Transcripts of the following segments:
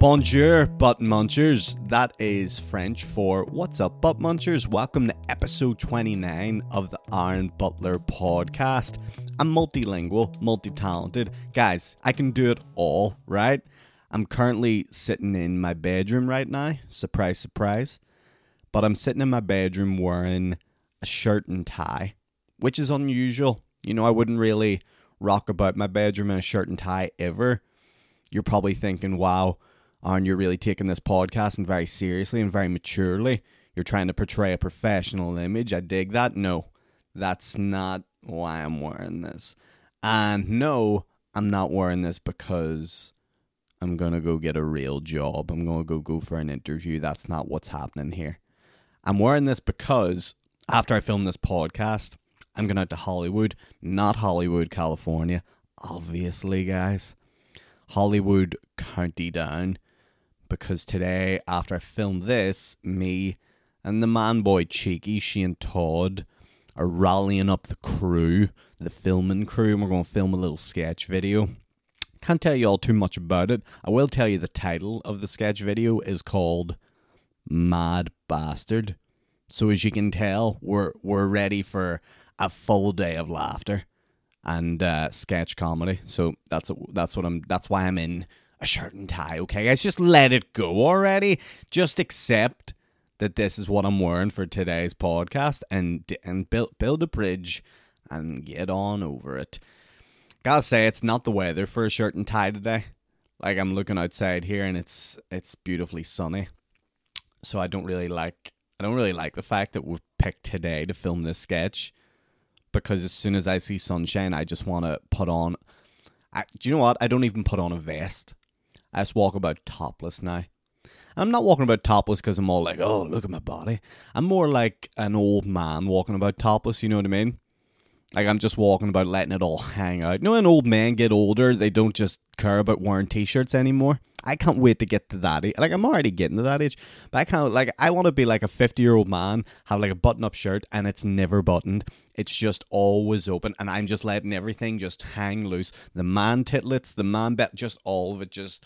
Bonjour, butt munchers. That is French for what's up, butt munchers. Welcome to episode 29 of the Aaron Butler podcast. I'm multilingual, multi talented. Guys, I can do it all, right? I'm currently sitting in my bedroom right now. Surprise, surprise. But I'm sitting in my bedroom wearing a shirt and tie, which is unusual. You know, I wouldn't really rock about my bedroom in a shirt and tie ever. You're probably thinking, wow, and you're really taking this podcast and very seriously and very maturely. You're trying to portray a professional image. I dig that. No, that's not why I'm wearing this. And no, I'm not wearing this because I'm going to go get a real job. I'm going to go go for an interview. That's not what's happening here. I'm wearing this because after I film this podcast, I'm going out to Hollywood, not Hollywood, California. Obviously, guys. Hollywood County Down because today, after I filmed this, me and the man boy Cheeky, Shane Todd, are rallying up the crew, the filming crew, and we're going to film a little sketch video. Can't tell you all too much about it. I will tell you the title of the sketch video is called Mad Bastard. So as you can tell, we're we're ready for a full day of laughter and uh, sketch comedy. So that's that's what I'm. That's why I'm in a shirt and tie, okay, guys? Just let it go already. Just accept that this is what I'm wearing for today's podcast and and build build a bridge and get on over it. Gotta say, it's not the weather for a shirt and tie today. Like I'm looking outside here and it's it's beautifully sunny. So I don't really like I don't really like the fact that we've picked today to film this sketch because as soon as I see sunshine, I just want to put on. I, do you know what? I don't even put on a vest. I just walk about topless now. I'm not walking about topless because I'm all like, oh, look at my body. I'm more like an old man walking about topless, you know what I mean? Like I'm just walking about letting it all hang out. You know, when old men get older, they don't just care about wearing t-shirts anymore. I can't wait to get to that age. Like I'm already getting to that age, but I can't. Like I want to be like a 50 year old man, have like a button-up shirt, and it's never buttoned. It's just always open, and I'm just letting everything just hang loose. The man titlets, the man bet, just all of it. Just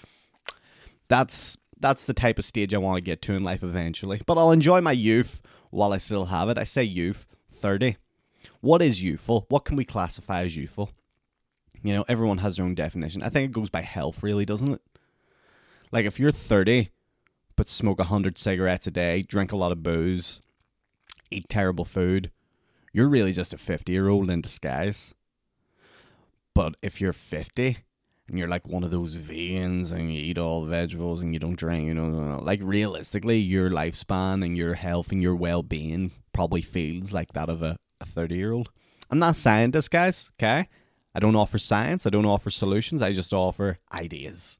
that's that's the type of stage I want to get to in life eventually. But I'll enjoy my youth while I still have it. I say youth, 30. What is youthful? What can we classify as youthful? You know, everyone has their own definition. I think it goes by health, really, doesn't it? Like, if you're 30, but smoke 100 cigarettes a day, drink a lot of booze, eat terrible food, you're really just a 50 year old in disguise. But if you're 50 and you're like one of those vegans and you eat all the vegetables and you don't drink, you know, like realistically, your lifespan and your health and your well being probably feels like that of a, a 30 year old. I'm not a scientist, guys, okay? I don't offer science, I don't offer solutions, I just offer ideas.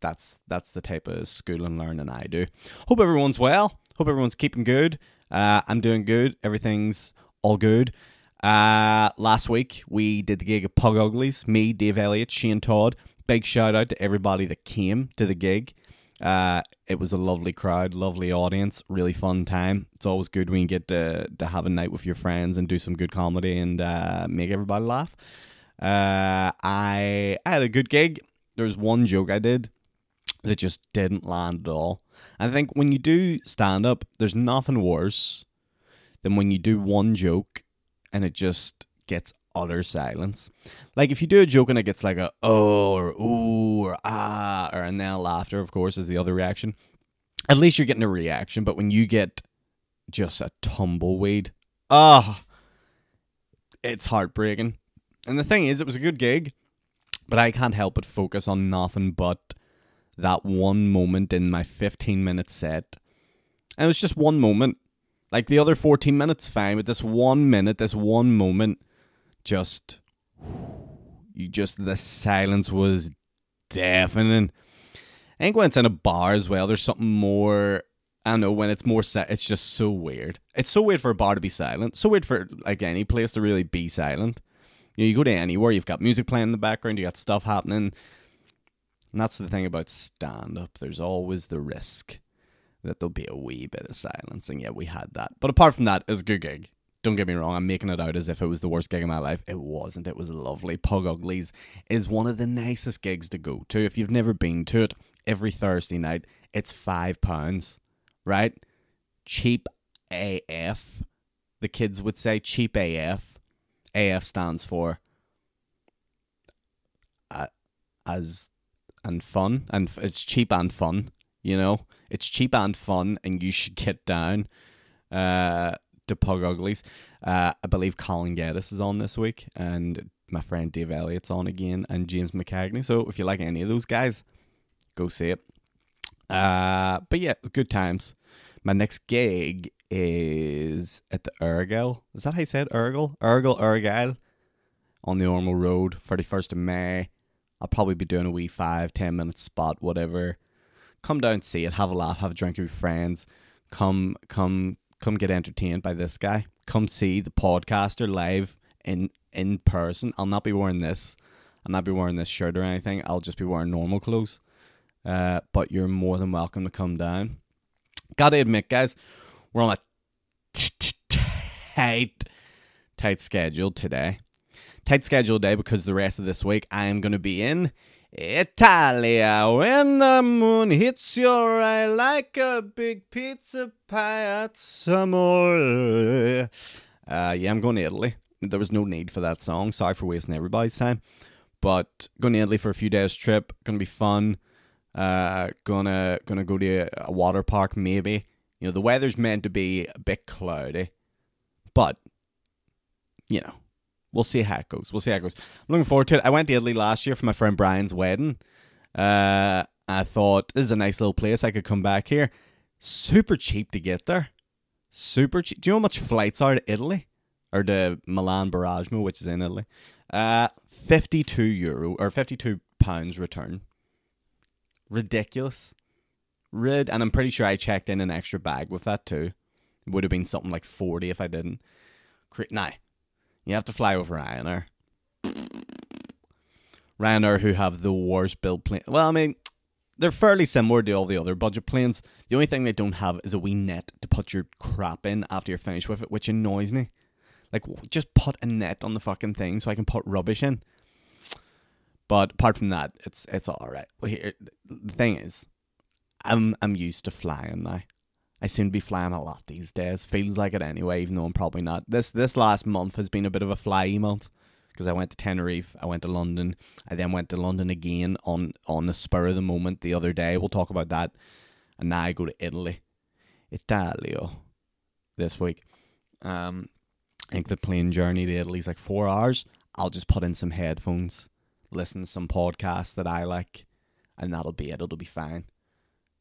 That's that's the type of school and learning I do. Hope everyone's well. Hope everyone's keeping good. Uh, I'm doing good. Everything's all good. Uh, last week we did the gig at Pug Uglies. Me, Dave Elliott, Shane Todd. Big shout out to everybody that came to the gig. Uh, it was a lovely crowd, lovely audience, really fun time. It's always good when you get to, to have a night with your friends and do some good comedy and uh, make everybody laugh. Uh, I, I had a good gig. There was one joke I did that just didn't land at all. I think when you do stand up, there's nothing worse than when you do one joke and it just gets utter silence. Like if you do a joke and it gets like a oh or ooh or ah or and then laughter, of course, is the other reaction. At least you're getting a reaction. But when you get just a tumbleweed, ah, oh, it's heartbreaking. And the thing is, it was a good gig, but I can't help but focus on nothing but that one moment in my 15 minute set. And it was just one moment. Like the other 14 minutes, fine, but this one minute, this one moment, just you just the silence was deafening. I think when it's in a bar as well, there's something more. I don't know when it's more set. It's just so weird. It's so weird for a bar to be silent. So weird for like any place to really be silent. You, know, you go to anywhere, you've got music playing in the background, you got stuff happening. And that's the thing about stand up. There's always the risk that there'll be a wee bit of silence. And yeah, we had that. But apart from that, it was a good gig. Don't get me wrong, I'm making it out as if it was the worst gig of my life. It wasn't. It was lovely. Pug Uglies is one of the nicest gigs to go to. If you've never been to it, every Thursday night. It's five pounds, right? Cheap AF. The kids would say cheap AF. AF stands for uh, as and fun, and it's cheap and fun. You know, it's cheap and fun, and you should get down uh, to Pug Uglies. Uh, I believe Colin Geddes is on this week, and my friend Dave Elliott's on again, and James McCagney. So if you like any of those guys, go see it. Uh, but yeah, good times. My next gig is at the Urgel. Is that how you said? Urgel? Urgel, Urgel. On the Ormeau Road, 31st of May. I'll probably be doing a wee five, ten minute spot, whatever. Come down, see it, have a laugh, have a drink with friends. Come, come, come get entertained by this guy. Come see the podcaster live in in person. I'll not be wearing this. I'll not be wearing this shirt or anything. I'll just be wearing normal clothes. Uh, but you're more than welcome to come down. Gotta admit, guys, we're on a tight, tight schedule today. Tight schedule day because the rest of this week I am going to be in Italia when the moon hits your eye like a big pizza pie at summer. Uh, yeah, I'm going to Italy. There was no need for that song. Sorry for wasting everybody's time. But going to Italy for a few days trip. Gonna be fun. Uh, gonna gonna go to a water park maybe. You know the weather's meant to be a bit cloudy, but you know we'll see how it goes. We'll see how it goes. I'm looking forward to it. I went to Italy last year for my friend Brian's wedding. Uh, I thought this is a nice little place. I could come back here. Super cheap to get there. Super cheap. Do you know how much flights are to Italy? Or to Milan Bergamo, which is in Italy? Uh, 52 euro or 52 pounds return. Ridiculous. Rid, and I'm pretty sure I checked in an extra bag with that too. It would have been something like 40 if I didn't. Nah, you have to fly over Ryanair. Ryanair, who have the worst build plane. Well, I mean, they're fairly similar to all the other budget planes. The only thing they don't have is a wee net to put your crap in after you're finished with it, which annoys me. Like, just put a net on the fucking thing so I can put rubbish in. But apart from that, it's it's all right. Well, here the thing is, I'm I'm used to flying now. I seem to be flying a lot these days. Feels like it anyway, even though I'm probably not. This this last month has been a bit of a flyy month because I went to Tenerife, I went to London, I then went to London again on on the spur of the moment the other day. We'll talk about that, and now I go to Italy, Italio, this week. Um, I think the plane journey to Italy is like four hours. I'll just put in some headphones, listen to some podcasts that I like, and that'll be it. It'll be fine.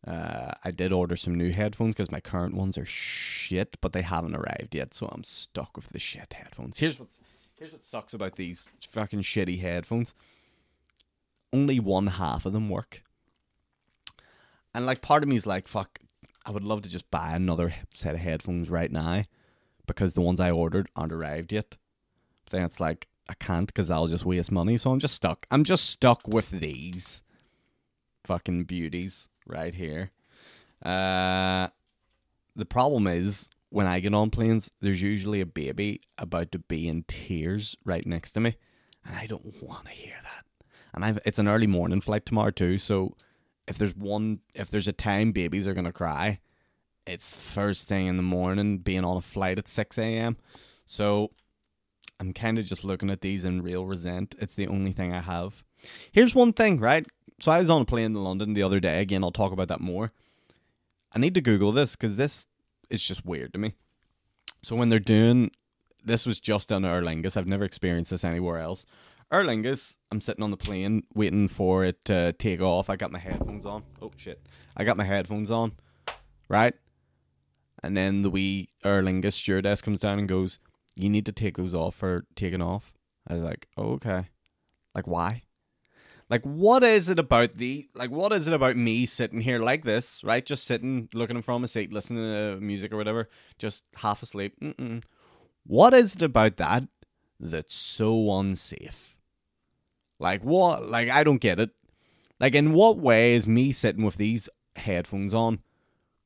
Uh, I did order some new headphones because my current ones are shit, but they haven't arrived yet, so I'm stuck with the shit headphones. Here's what here's what sucks about these fucking shitty headphones. Only one half of them work, and like part of me is like, fuck, I would love to just buy another set of headphones right now, because the ones I ordered aren't arrived yet. But then it's like I can't because I'll just waste money, so I'm just stuck. I'm just stuck with these fucking beauties right here. Uh, the problem is when I get on planes, there's usually a baby about to be in tears right next to me, and I don't want to hear that. And I've it's an early morning flight tomorrow too, so if there's one if there's a time babies are gonna cry, it's first thing in the morning being on a flight at six a.m. So I'm kind of just looking at these in real resent. It's the only thing I have. Here's one thing, right? So I was on a plane in London the other day. Again, I'll talk about that more. I need to Google this because this is just weird to me. So when they're doing this was just on Aer Lingus. I've never experienced this anywhere else. Aer Lingus, I'm sitting on the plane waiting for it to take off. I got my headphones on. Oh shit. I got my headphones on. Right? And then the wee Aer Lingus stewardess comes down and goes, You need to take those off for taking off. I was like, oh, okay. Like why? Like, what is it about the like? What is it about me sitting here like this, right? Just sitting, looking from a seat, listening to music or whatever, just half asleep. Mm-mm. What is it about that that's so unsafe? Like what? Like I don't get it. Like in what way is me sitting with these headphones on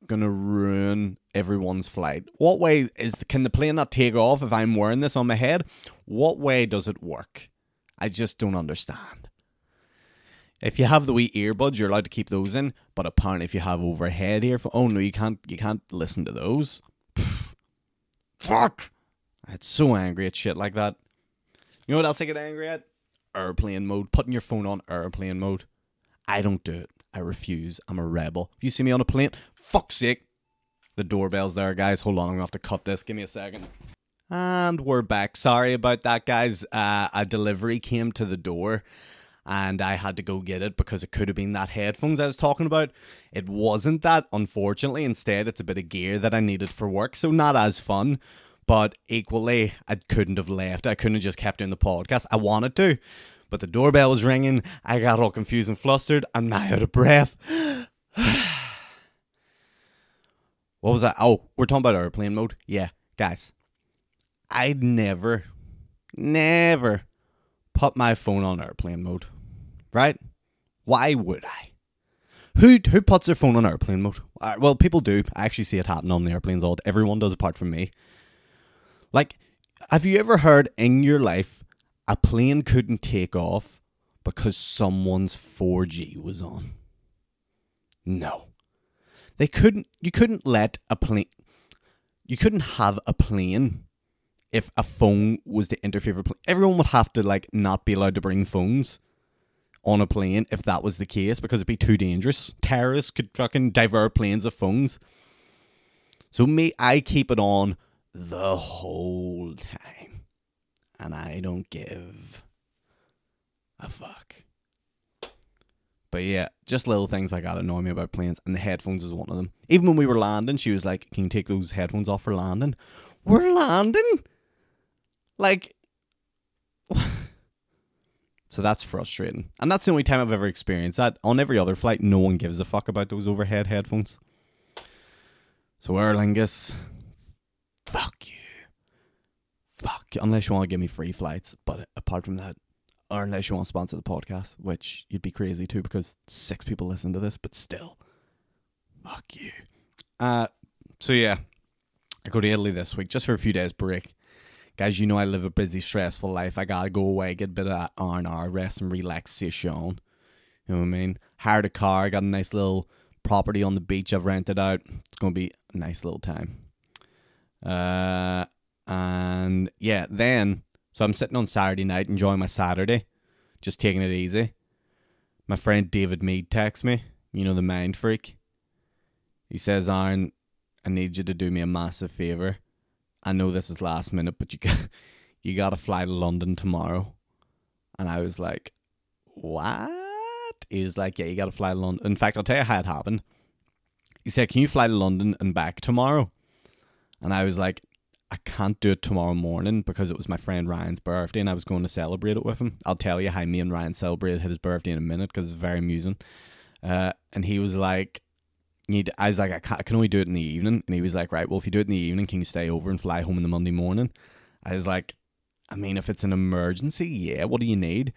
gonna ruin everyone's flight? What way is can the plane not take off if I'm wearing this on my head? What way does it work? I just don't understand If you have the wee earbuds, you're allowed to keep those in. But apparently, if you have overhead earphones, oh no, you can't. You can't listen to those. Fuck! I get so angry at shit like that. You know what else I get angry at? Airplane mode. Putting your phone on airplane mode. I don't do it. I refuse. I'm a rebel. If you see me on a plane, fuck's sake. The doorbell's there, guys. Hold on, I'm gonna have to cut this. Give me a second. And we're back. Sorry about that, guys. Uh, a delivery came to the door and I had to go get it because it could have been that headphones I was talking about. It wasn't that, unfortunately. Instead, it's a bit of gear that I needed for work, so not as fun. But equally, I couldn't have left. I couldn't have just kept doing the podcast. I wanted to, but the doorbell was ringing. I got all confused and flustered. I'm now out of breath. what was that? Oh, we're talking about airplane mode. Yeah, guys. I'd never, never put my phone on airplane mode. Right? Why would I? Who who puts their phone on airplane mode? Uh, well, people do. I actually see it happen on the airplanes all. Everyone does, apart from me. Like, have you ever heard in your life a plane couldn't take off because someone's 4G was on? No. They couldn't you couldn't let a plane you couldn't have a plane if a phone was to interfere with plane. Everyone would have to like not be allowed to bring phones on a plane if that was the case because it'd be too dangerous. Terrorists could fucking divert planes of phones. So me I keep it on the whole time. And I don't give a fuck. But yeah, just little things like that annoy me about planes, and the headphones is one of them. Even when we were landing, she was like, Can you take those headphones off for landing? We're landing? Like, so that's frustrating. And that's the only time I've ever experienced that. On every other flight, no one gives a fuck about those overhead headphones. So, Aer Lingus, fuck you. Fuck. you. Unless you want to give me free flights. But apart from that, or unless you want to sponsor the podcast, which you'd be crazy too because six people listen to this, but still, fuck you. Uh, so yeah, I go to Italy this week just for a few days break. Guys, you know I live a busy, stressful life. I gotta go away, get a bit of R and R, rest and relaxation. You know what I mean? Hired a car, got a nice little property on the beach I've rented out. It's gonna be a nice little time. Uh, and yeah, then so I'm sitting on Saturday night enjoying my Saturday, just taking it easy. My friend David Meade texts me, you know the mind freak. He says, "Aaron, I need you to do me a massive favor. I know this is last minute, but you got you got to fly to London tomorrow." And I was like, "What?" He was like, "Yeah, you got to fly to London." In fact, I'll tell you how it happened. He said, "Can you fly to London and back tomorrow?" And I was like, I can't do it tomorrow morning because it was my friend Ryan's birthday and I was going to celebrate it with him. I'll tell you how me and Ryan celebrated his birthday in a minute because it's very amusing. Uh, and he was like, Need, I was like, I, I, can only do it in the evening. And he was like, right, well, if you do it in the evening, can you stay over and fly home in the Monday morning? I was like, I mean, if it's an emergency, yeah, what do you need?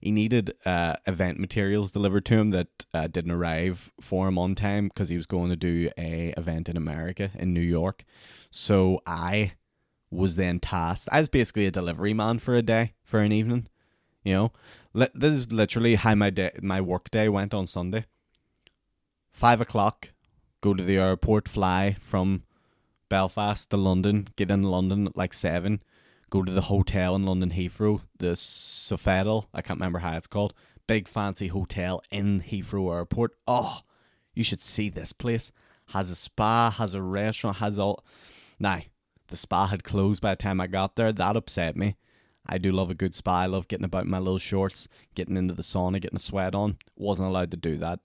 He needed uh, event materials delivered to him that uh, didn't arrive for him on time because he was going to do a event in America, in New York. So I was then tasked. I was basically a delivery man for a day, for an evening. You know, this is literally how my day, my work day went on Sunday. Five o'clock, go to the airport, fly from Belfast to London, get in London at like seven, go to the hotel in London Heathrow, the Sofitel, I can't remember how it's called, big fancy hotel in Heathrow Airport. Oh, you should see this place. Has a spa, has a restaurant, has all. Now, the spa had closed by the time I got there. That upset me. I do love a good spa. I love getting about in my little shorts, getting into the sauna, getting a sweat on. Wasn't allowed to do that.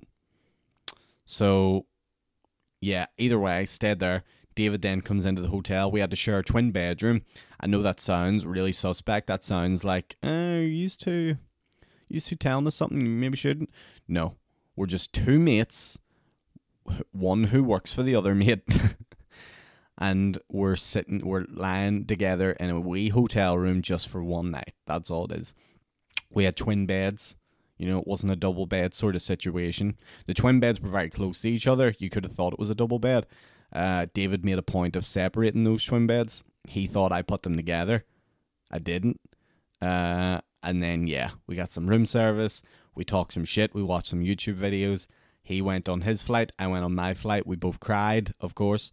So, yeah, either way, I stayed there. David then comes into the hotel. We had to share a twin bedroom. I know that sounds really suspect. That sounds like, uh, used to, used to telling us something you maybe shouldn't. No, we're just two mates, one who works for the other mate. and we're sitting, we're lying together in a wee hotel room just for one night. That's all it is. We had twin beds. You know, it wasn't a double bed sort of situation. The twin beds were very close to each other. You could have thought it was a double bed. Uh, David made a point of separating those twin beds. He thought I put them together. I didn't. Uh, and then, yeah, we got some room service. We talked some shit. We watched some YouTube videos. He went on his flight. I went on my flight. We both cried, of course.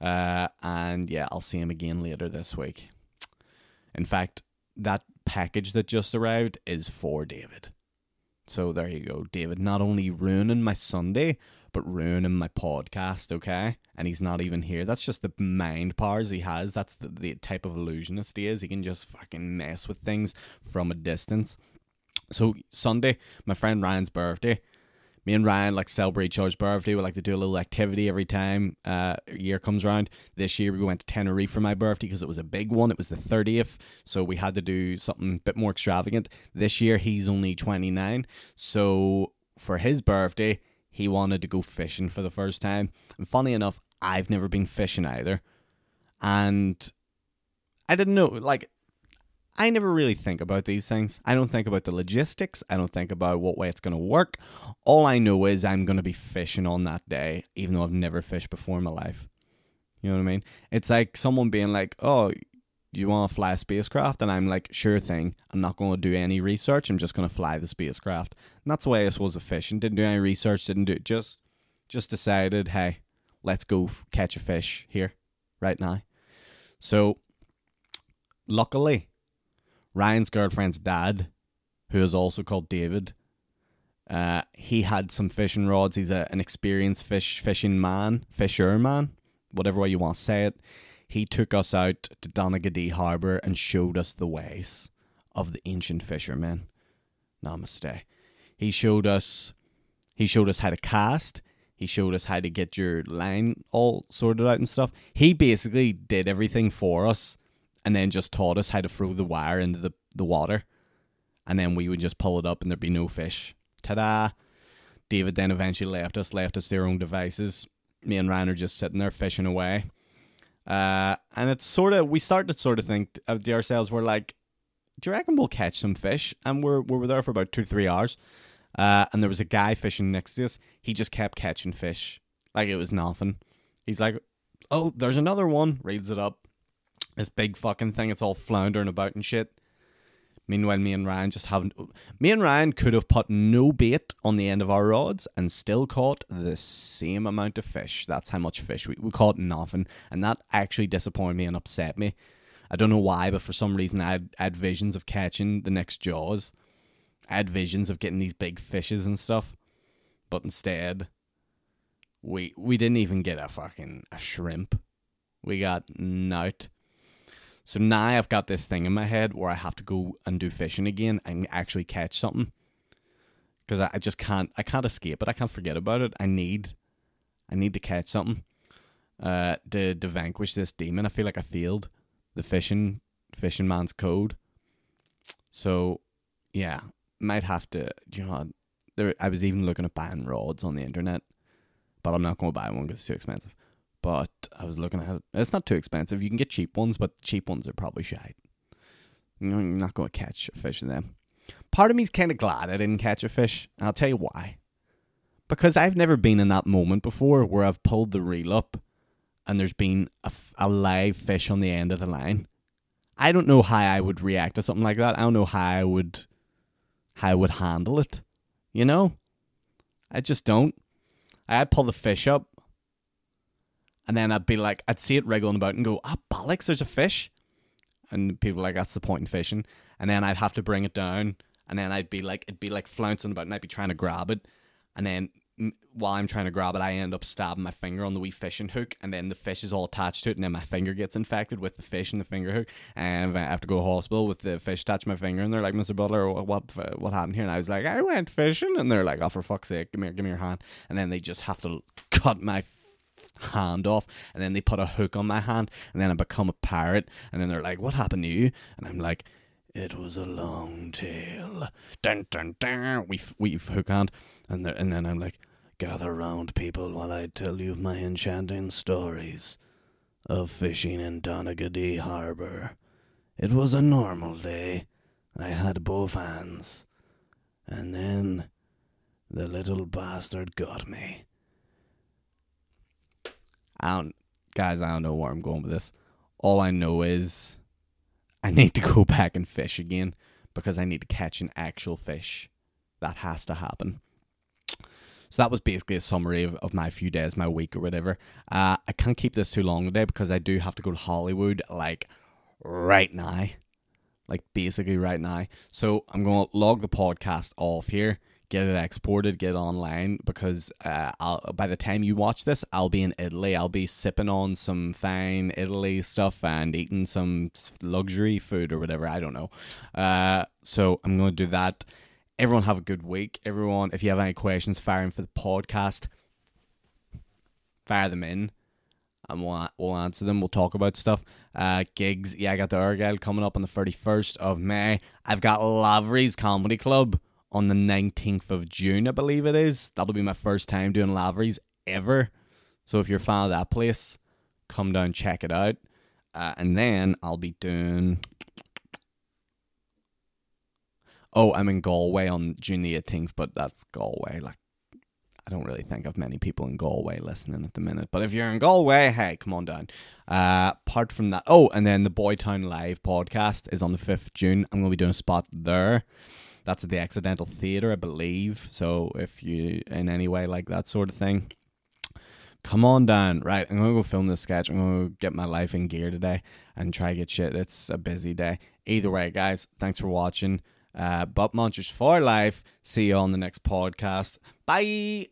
Uh, and yeah, I'll see him again later this week. In fact, that package that just arrived is for David. So there you go, David. Not only ruining my Sunday, but ruining my podcast, okay? And he's not even here. That's just the mind powers he has. That's the, the type of illusionist he is. He can just fucking mess with things from a distance. So Sunday, my friend Ryan's birthday. Me and Ryan like celebrate each other's birthday. We like to do a little activity every time uh, year comes around. This year we went to Tenerife for my birthday because it was a big one. It was the 30th, so we had to do something a bit more extravagant. This year he's only 29, so for his birthday he wanted to go fishing for the first time. And funny enough, I've never been fishing either. And I didn't know, like, I never really think about these things. I don't think about the logistics. I don't think about what way it's going to work. All I know is I'm going to be fishing on that day, even though I've never fished before in my life. You know what I mean? It's like someone being like, oh, you want to fly a spacecraft? And I'm like, sure thing. I'm not going to do any research. I'm just going to fly the spacecraft. And that's the way I was a fishing. Didn't do any research. Didn't do it. just just decided, hey, let's go f- catch a fish here right now. So, luckily, Ryan's girlfriend's dad, who is also called David, uh, he had some fishing rods. He's a, an experienced fish fishing man, fisher man, whatever way you want to say it. He took us out to Donaghadee Harbour and showed us the ways of the ancient fishermen. Namaste. He showed us he showed us how to cast. He showed us how to get your line all sorted out and stuff. He basically did everything for us and then just taught us how to throw the wire into the, the water. And then we would just pull it up and there'd be no fish. Ta da! David then eventually left us, left us their own devices. Me and Ryan are just sitting there fishing away. Uh, and it's sort of, we started to sort of think of ourselves, we're like, do you reckon we'll catch some fish? And we're, we were there for about two, three hours. Uh, and there was a guy fishing next to us. He just kept catching fish like it was nothing. He's like, "Oh, there's another one." Reads it up. This big fucking thing. It's all floundering about and shit. Meanwhile, me and Ryan just haven't. Me and Ryan could have put no bait on the end of our rods and still caught the same amount of fish. That's how much fish we, we caught nothing, and that actually disappointed me and upset me. I don't know why, but for some reason I had, I had visions of catching the next Jaws. I had visions of getting these big fishes and stuff, but instead, we we didn't even get a fucking a shrimp. We got nout. So now I've got this thing in my head where I have to go and do fishing again and actually catch something. Because I, just can't I can't escape it. I can't forget about it. I need I need to catch something. Uh to to vanquish this demon. I feel like I failed the fishing fishing man's code. So yeah, might have to. You know, there. I was even looking at buying rods on the internet, but I'm not going to buy one because it's too expensive. But I was looking at it. It's not too expensive. You can get cheap ones, but cheap ones are probably shite. You're not going to catch a fish in them. Part of me's kind of glad I didn't catch a fish, and I'll tell you why. Because I've never been in that moment before where I've pulled the reel up and there's been a, a live fish on the end of the line. I don't know how I would react to something like that. I don't know how I would how I would handle it. You know? I just don't. I'd pull the fish up and then I'd be like, I'd see it wriggling about and go, ah, bollocks, there's a fish. And people like, that's the point in fishing. And then I'd have to bring it down and then I'd be like, it'd be like flouncing about and I'd be trying to grab it. And then while I'm trying to grab it, I end up stabbing my finger on the wee fishing hook, and then the fish is all attached to it, and then my finger gets infected with the fish and the finger hook, and I have to go to hospital with the fish attached to my finger, and they're like, "Mr. Butler, what what happened here?" And I was like, "I went fishing," and they're like, "Oh, for fuck's sake, give me give me your hand," and then they just have to cut my hand off and then they put a hook on my hand and then I become a pirate and then they're like what happened to you and I'm like it was a long tale dun dun dun we we hook hand and and then I'm like Gather round, people, while I tell you my enchanting stories of fishing in Donaghadee Harbour. It was a normal day. I had both hands. And then the little bastard got me. I don't, guys, I don't know where I'm going with this. All I know is I need to go back and fish again because I need to catch an actual fish That has to happen. So that was basically a summary of, of my few days, my week, or whatever. Uh, I can't keep this too long today because I do have to go to Hollywood like right now. Like basically right now. So I'm going to log the podcast off here, get it exported, get it online because uh, I'll, by the time you watch this, I'll be in Italy. I'll be sipping on some fine Italy stuff and eating some luxury food or whatever. I don't know. Uh, so I'm going to do that everyone have a good week. Everyone, if you have any questions, fire in for the podcast. Fire them in, and we'll, we'll answer them. We'll talk about stuff. Uh, gigs, yeah, I got the Argyle coming up on the 31st of May. I've got Lavery's Comedy Club on the 19th of June, I believe it is. That'll be my first time doing Lavery's ever. So if you're a fan of that place, come down, check it out. Uh, and then I'll be doing oh, I'm in Galway on June the 18th, but that's Galway. Like, I don't really think of many people in Galway listening at the minute. But if you're in Galway, hey, come on down. Uh, apart from that, oh, and then the Boytown Live podcast is on the 5th June. I'm going to be doing a spot there. That's at the Accidental Theatre, I believe. So if you in any way like that sort of thing, come on down. Right, I'm gonna go film this sketch. I'm gonna get my life in gear today and try to get shit. It's a busy day. Either way, guys, thanks for watching uh, Butt Munchers for Life. See you on the next podcast. Bye.